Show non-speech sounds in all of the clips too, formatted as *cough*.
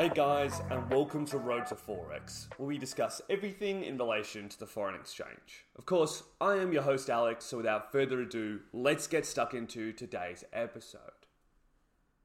Hey guys, and welcome to Road to Forex, where we discuss everything in relation to the foreign exchange. Of course, I am your host Alex, so without further ado, let's get stuck into today's episode.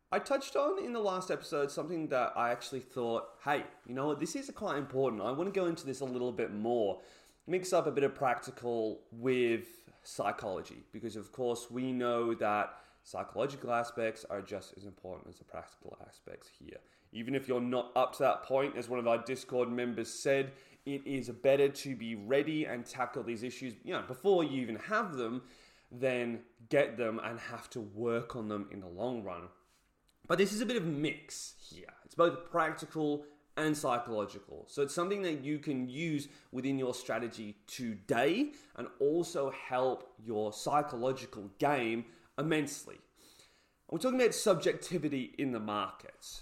I touched on in the last episode something that I actually thought, hey, you know what, this is quite important. I want to go into this a little bit more, mix up a bit of practical with psychology, because of course we know that psychological aspects are just as important as the practical aspects here. Even if you're not up to that point, as one of our Discord members said, it is better to be ready and tackle these issues, you know, before you even have them, than get them and have to work on them in the long run. But this is a bit of a mix here. It's both practical and psychological. So it's something that you can use within your strategy today and also help your psychological game immensely. We're talking about subjectivity in the markets.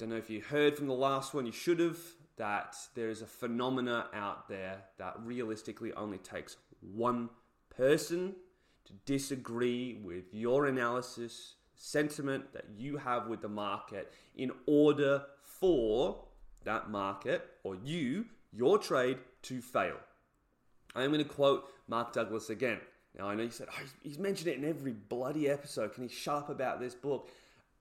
Don't know if you heard from the last one, you should have, that there is a phenomena out there that realistically only takes one person to disagree with your analysis, sentiment that you have with the market in order for that market or you, your trade, to fail. I am going to quote Mark Douglas again. Now, I know you said, oh, he's mentioned it in every bloody episode. Can he shut up about this book?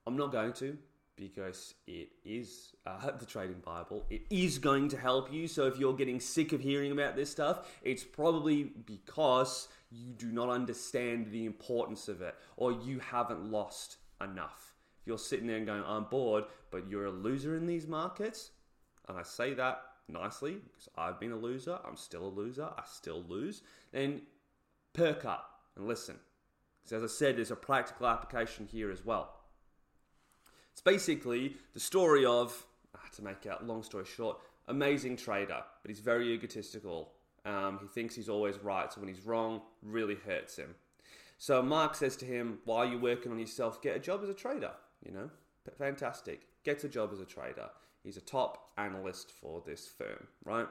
I'm not going to because it is uh, *laughs* the trading Bible. It is going to help you. So if you're getting sick of hearing about this stuff, it's probably because you do not understand the importance of it or you haven't lost enough. If you're sitting there and going, I'm bored, but you're a loser in these markets, and I say that nicely because I've been a loser, I'm still a loser, I still lose, then perk up and listen. Because as I said, there's a practical application here as well. It's basically the story of, ah, to make a long story short, amazing trader, but he's very egotistical. Um, he thinks he's always right, so when he's wrong, really hurts him. So Mark says to him, "While you're working on yourself, get a job as a trader." You know, fantastic. Gets a job as a trader. He's a top analyst for this firm, right?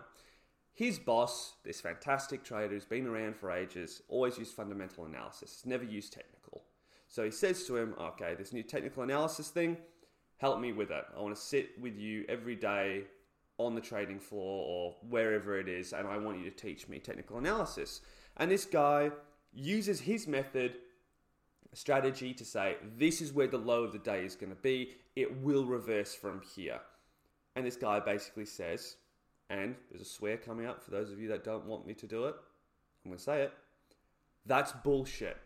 His boss, this fantastic trader who's been around for ages, always used fundamental analysis, never used technical. So he says to him, okay, this new technical analysis thing, help me with it. I want to sit with you every day on the trading floor or wherever it is, and I want you to teach me technical analysis. And this guy uses his method, strategy to say, this is where the low of the day is going to be. It will reverse from here. And this guy basically says, and there's a swear coming up for those of you that don't want me to do it. I'm going to say it. That's bullshit.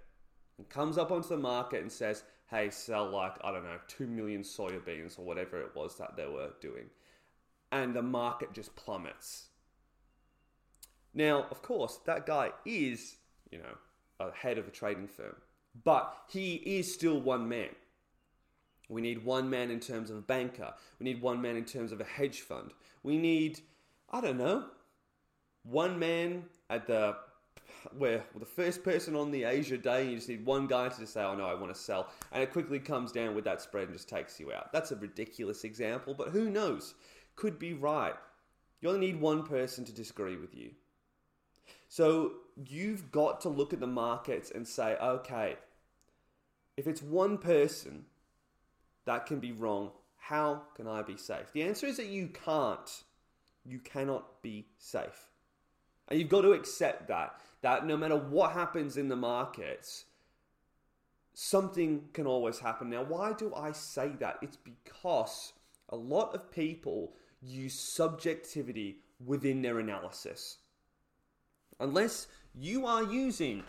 And comes up onto the market and says, hey, sell like, I don't know, 2 million soya beans or whatever it was that they were doing. And the market just plummets. Now, of course, that guy is, you know, a head of a trading firm, but he is still one man. We need one man in terms of a banker. We need one man in terms of a hedge fund. We need I don't know, one man at the where the first person on the Asia day, you just need one guy to just say, "Oh no, I want to sell," and it quickly comes down with that spread and just takes you out. That's a ridiculous example, but who knows? Could be right. You only need one person to disagree with you. So you've got to look at the markets and say, okay, if it's one person that can be wrong, how can I be safe? The answer is that you can't you cannot be safe. And you've got to accept that, that no matter what happens in the markets, something can always happen. Now, why do I say that? It's because a lot of people use subjectivity within their analysis. Unless you are using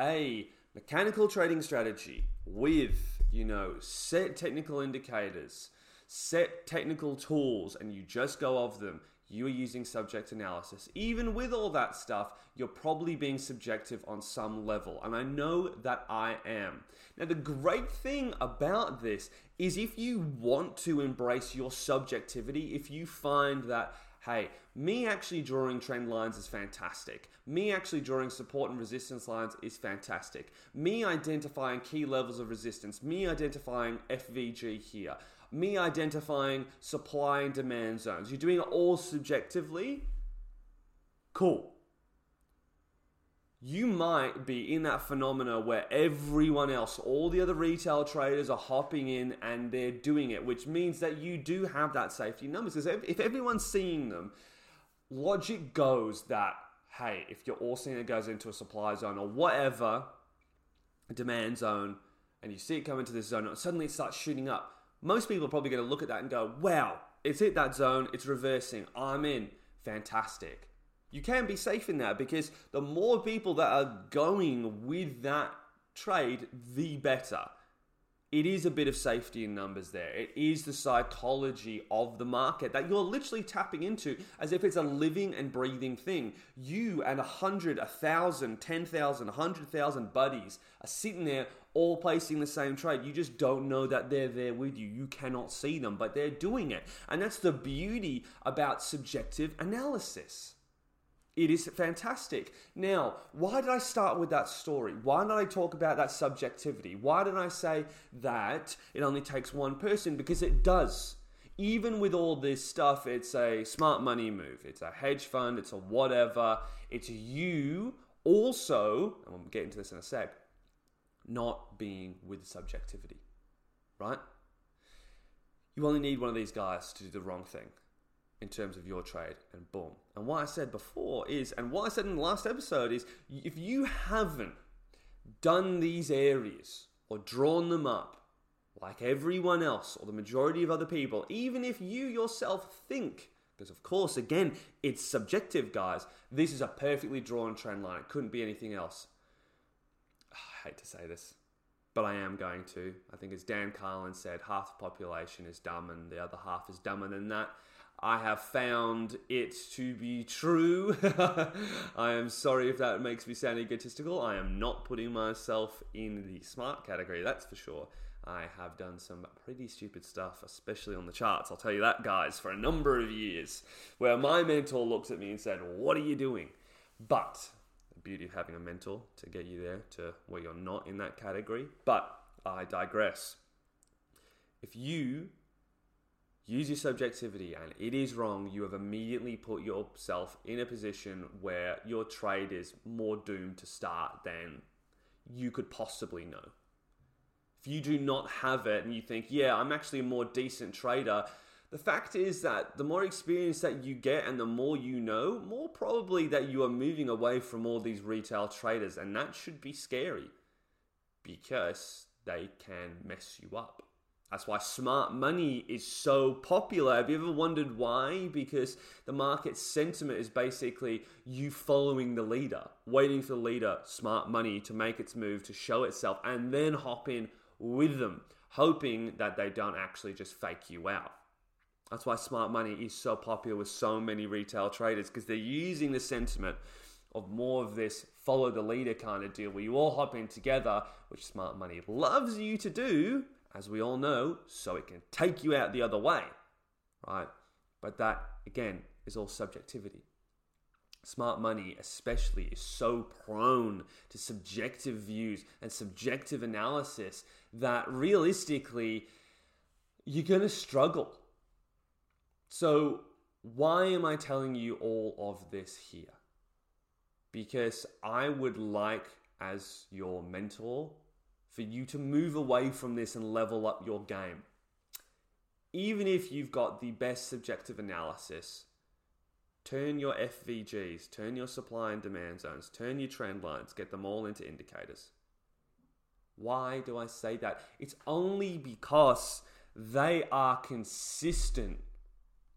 a mechanical trading strategy with, you know, set technical indicators, set technical tools, and you just go of them, you are using subject analysis. Even with all that stuff, you're probably being subjective on some level. And I know that I am. Now, the great thing about this is if you want to embrace your subjectivity, if you find that, hey, me actually drawing trend lines is fantastic. Me actually drawing support and resistance lines is fantastic. Me identifying key levels of resistance, me identifying FVG here me identifying supply and demand zones. You're doing it all subjectively. Cool. you might be in that phenomena where everyone else, all the other retail traders are hopping in and they're doing it, which means that you do have that safety numbers. Because if everyone's seeing them, logic goes that, hey, if you're all seeing it goes into a supply zone or whatever, demand zone, and you see it come into this zone, and suddenly it starts shooting up. Most people are probably going to look at that and go, wow, it's hit that zone, it's reversing, I'm in. Fantastic. You can be safe in that because the more people that are going with that trade, the better. It is a bit of safety in numbers there. It is the psychology of the market that you're literally tapping into as if it's a living and breathing thing. You and a hundred, a thousand, ten thousand, a hundred thousand buddies are sitting there all placing the same trade. You just don't know that they're there with you. You cannot see them, but they're doing it. And that's the beauty about subjective analysis. It is fantastic. Now, why did I start with that story? Why did I talk about that subjectivity? Why did I say that it only takes one person? Because it does. Even with all this stuff, it's a smart money move. It's a hedge fund. It's a whatever. It's you also, and we'll get into this in a sec, not being with subjectivity, right? You only need one of these guys to do the wrong thing in terms of your trade, and boom. And what I said before is, and what I said in the last episode is, if you haven't done these areas or drawn them up like everyone else or the majority of other people, even if you yourself think, because of course, again, it's subjective, guys, this is a perfectly drawn trend line. It couldn't be anything else. Ah, I hate to say this, but I am going to. I think as Dan Carlin said, half the population is dumb and the other half is dumber than that. I have found it to be true. *laughs* I am sorry if that makes me sound egotistical. I am not putting myself in the smart category, that's for sure. I have done some pretty stupid stuff, especially on the charts. I'll tell you that, guys, for a number of years, where my mentor looks at me and said, What are you doing? But the beauty of having a mentor to get you there to where you're not in that category. But I digress. If you use your subjectivity and it is wrong, you have immediately put yourself in a position where your trade is more doomed to start than you could possibly know. If you do not have it and you think, yeah, I'm actually a more decent trader, the fact is that the more experience that you get and the more you know, more probably that you are moving away from all these retail traders. And that should be scary because they can mess you up. That's why smart money is so popular. Have you ever wondered why? Because the market sentiment is basically you following the leader, waiting for the leader, smart money, to make its move, to show itself, and then hop in with them, hoping that they don't actually just fake you out. That's why smart money is so popular with so many retail traders because they're using the sentiment of more of this follow the leader kind of deal where you all hop in together, which smart money loves you to do as we all know, so it can take you out the other way, right? But that, again, is all subjectivity. Smart money, especially, is so prone to subjective views and subjective analysis that realistically, you're going to struggle. So, why am I telling you all of this here? Because I would like, as your mentor, for you to move away from this and level up your game. Even if you've got the best subjective analysis, turn your FVGs, turn your supply and demand zones, turn your trend lines, get them all into indicators. Why do I say that? It's only because they are consistent.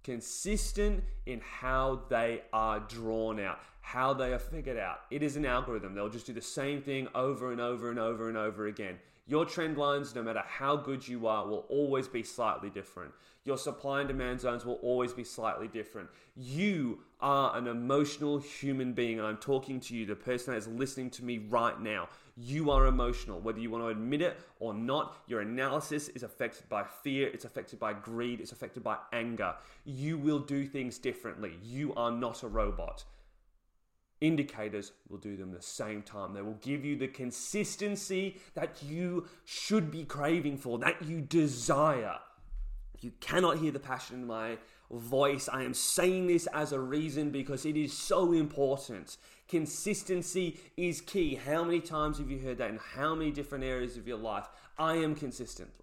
Consistent in how they are drawn out, how they are figured out. It is an algorithm. They'll just do the same thing over and over and over and over again. Your trend lines, no matter how good you are, will always be slightly different. Your supply and demand zones will always be slightly different. You are an emotional human being, I'm talking to you, the person that is listening to me right now. You are emotional, whether you want to admit it or not. Your analysis is affected by fear, it's affected by greed, it's affected by anger. You will do things differently. You are not a robot indicators will do them the same time. They will give you the consistency that you should be craving for, that you desire. You cannot hear the passion in my voice. I am saying this as a reason because it is so important. Consistency is key. How many times have you heard that in how many different areas of your life? I am consistent.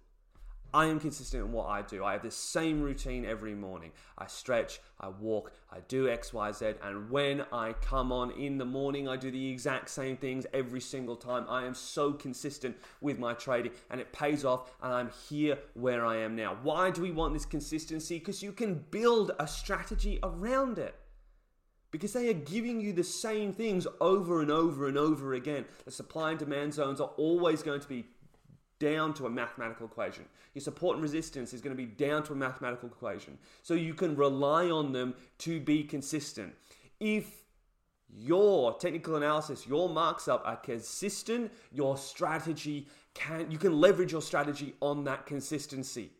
I am consistent in what I do. I have the same routine every morning. I stretch, I walk, I do X, Y, Z, and when I come on in the morning, I do the exact same things every single time. I am so consistent with my trading and it pays off, and I'm here where I am now. Why do we want this consistency? Because you can build a strategy around it. Because they are giving you the same things over and over and over again. The supply and demand zones are always going to be down to a mathematical equation. Your support and resistance is going to be down to a mathematical equation. So you can rely on them to be consistent. If your technical analysis, your marks up are consistent, your strategy can you can leverage your strategy on that consistency.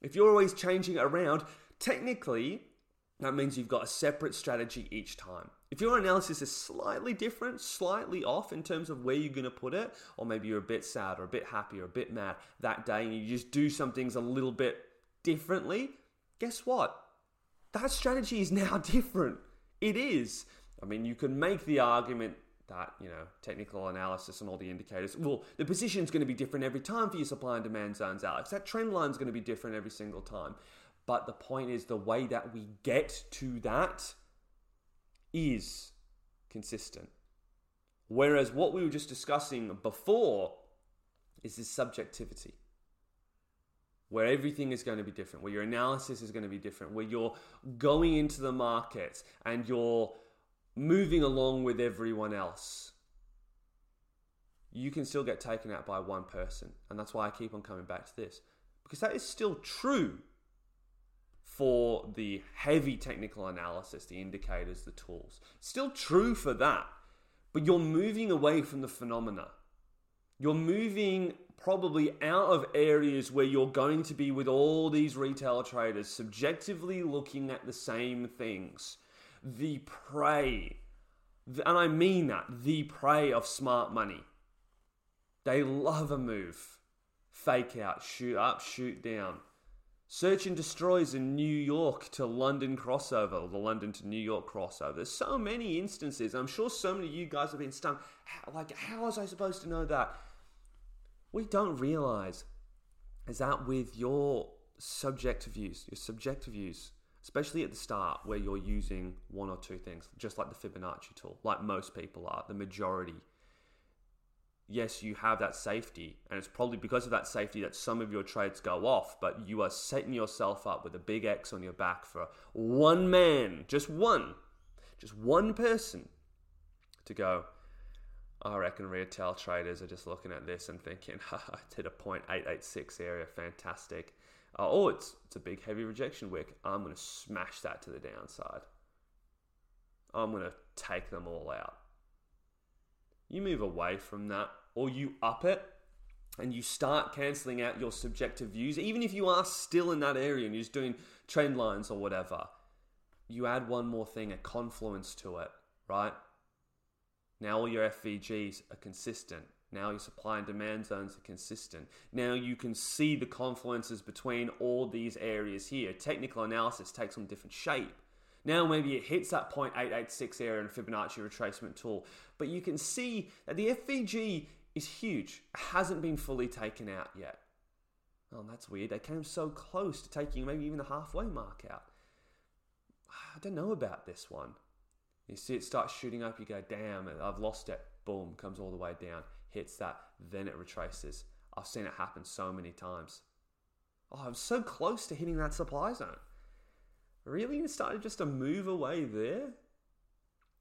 If you're always changing around, technically that means you've got a separate strategy each time. If your analysis is slightly different, slightly off in terms of where you're going to put it, or maybe you're a bit sad or a bit happy or a bit mad that day and you just do some things a little bit differently, guess what? That strategy is now *laughs* different. It is. I mean, you can make the argument that, you know, technical analysis and all the indicators, well, the position's going to be different every time for your supply and demand zones, Alex. That trend line is going to be different every single time. But the point is, the way that we get to that is consistent. Whereas what we were just discussing before is this subjectivity, where everything is going to be different, where your analysis is going to be different, where you're going into the market and you're moving along with everyone else. You can still get taken out by one person. And that's why I keep on coming back to this. Because that is still true for the heavy technical analysis, the indicators, the tools. Still true for that, but you're moving away from the phenomena. You're moving probably out of areas where you're going to be with all these retail traders subjectively looking at the same things. The prey, and I mean that, the prey of smart money. They love a move. Fake out, shoot up, shoot down. Search and destroys in New York to London crossover, the London to New York crossover. There's so many instances. I'm sure so many of you guys have been stung. How, like, how was I supposed to know that? We don't realize is that with your subjective views, your subjective views, especially at the start where you're using one or two things, just like the Fibonacci tool, like most people are, the majority yes, you have that safety, and it's probably because of that safety that some of your trades go off, but you are setting yourself up with a big X on your back for one man, just one, just one person to go. I reckon retail traders are just looking at this and thinking, *laughs* haha, hit a 0.886 area, fantastic. Uh, oh, it's, it's a big heavy rejection wick. I'm going to smash that to the downside. I'm going to take them all out you move away from that or you up it and you start cancelling out your subjective views, even if you are still in that area and you're just doing trend lines or whatever, you add one more thing, a confluence to it, right? Now all your FVGs are consistent. Now your supply and demand zones are consistent. Now you can see the confluences between all these areas here. Technical analysis takes on different shape. Now maybe it hits that 0.886 area in Fibonacci retracement tool, but you can see that the FVG is huge. Hasn't been fully taken out yet. Oh, that's weird. They came so close to taking maybe even the halfway mark out. I don't know about this one. You see it start shooting up, you go, damn, I've lost it. Boom, comes all the way down, hits that, then it retraces. I've seen it happen so many times. Oh, I'm so close to hitting that supply zone. Really? It started just to move away there?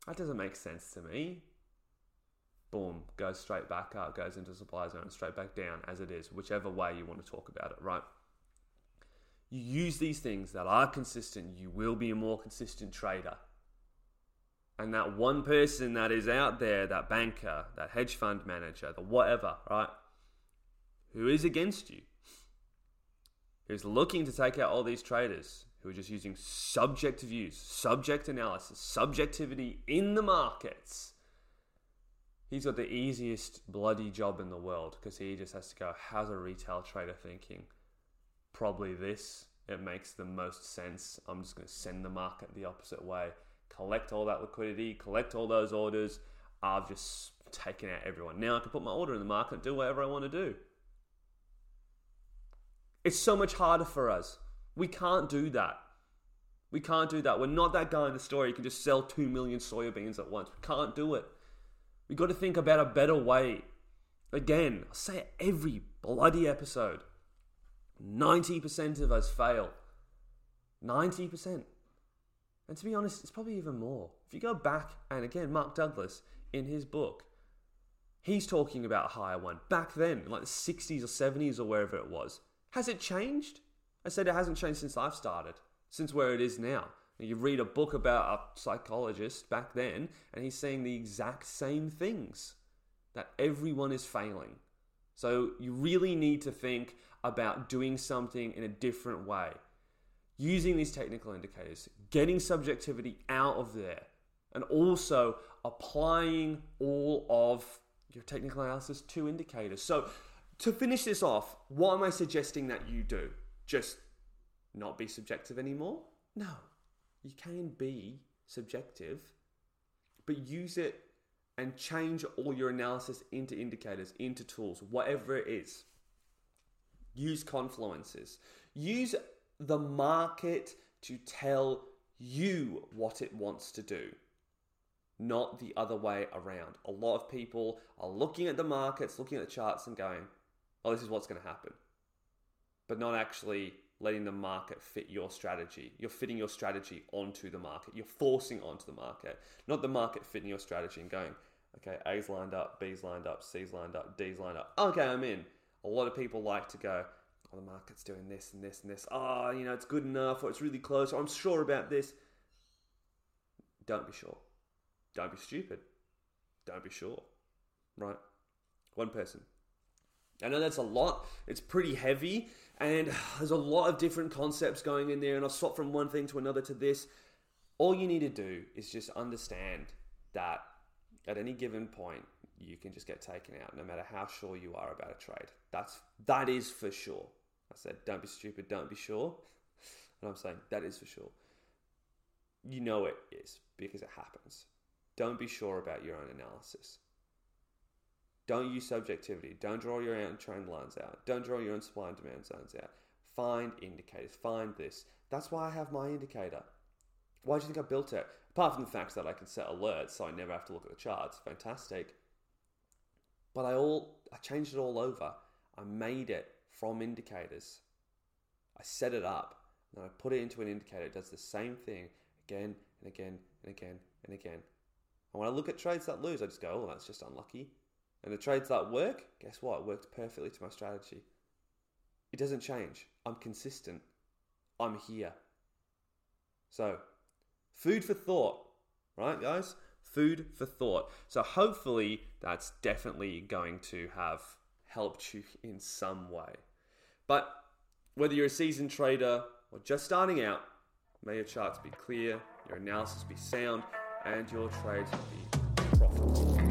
That doesn't make sense to me. Boom, goes straight back up, goes into supply zone, straight back down as it is, whichever way you want to talk about it, right? You use these things that are consistent, you will be a more consistent trader. And that one person that is out there, that banker, that hedge fund manager, the whatever, right? Who is against you, who's looking to take out all these traders, who are just using subjective views, subject analysis, subjectivity in the markets. He's got the easiest bloody job in the world because he just has to go, how's a retail trader thinking? Probably this. It makes the most sense. I'm just going to send the market the opposite way. collect all that liquidity, collect all those orders. I've just taken out everyone. Now I can put my order in the market and do whatever I want to do. It's so much harder for us. We can't do that. We can't do that. We're not that guy in the store. You can just sell 2 million soybeans at once. We can't do it. We got to think about a better way. Again, I say it every bloody episode. 90% of us fail. 90%. And to be honest, it's probably even more. If you go back, and again, Mark Douglas in his book, he's talking about a higher one. Back then, like the 60s or 70s or wherever it was. Has it changed? I said it hasn't changed since I've started, since where it is now. You read a book about a psychologist back then, and he's saying the exact same things that everyone is failing. So you really need to think about doing something in a different way. Using these technical indicators, getting subjectivity out of there, and also applying all of your technical analysis to indicators. So to finish this off, what am I suggesting that you do? Just not be subjective anymore? No. You can be subjective, but use it and change all your analysis into indicators, into tools, whatever it is. Use confluences. Use the market to tell you what it wants to do, not the other way around. A lot of people are looking at the markets, looking at the charts, and going, oh, this is what's going to happen, but not actually letting the market fit your strategy. You're fitting your strategy onto the market. You're forcing onto the market, not the market fitting your strategy and going, okay, A's lined up, B's lined up, C's lined up, D's lined up. Okay, I'm in. A lot of people like to go, oh, the market's doing this and this and this. Oh, you know, it's good enough or it's really close or I'm sure about this. Don't be sure. Don't be stupid. Don't be sure. Right? One person. I know that's a lot. It's pretty heavy. And there's a lot of different concepts going in there, and I've swapped from one thing to another to this. All you need to do is just understand that at any given point, you can just get taken out, no matter how sure you are about a trade. That's that is for sure. I said, don't be stupid, don't be sure. And I'm saying that is for sure. You know it is because it happens. Don't be sure about your own analysis. Don't use subjectivity. Don't draw your own trend lines out. Don't draw your own supply and demand zones out. Find indicators. Find this. That's why I have my indicator. Why do you think I built it? Apart from the fact that I can set alerts so I never have to look at the charts. Fantastic. But I all I changed it all over. I made it from indicators. I set it up and I put it into an indicator. It does the same thing again and again and again and again. And when I look at trades that lose, I just go, oh, that's just unlucky. And the trades that work, guess what? It worked perfectly to my strategy. It doesn't change. I'm consistent. I'm here. So, food for thought, right, guys? Food for thought. So, hopefully, that's definitely going to have helped you in some way. But whether you're a seasoned trader or just starting out, may your charts be clear, your analysis be sound, and your trades be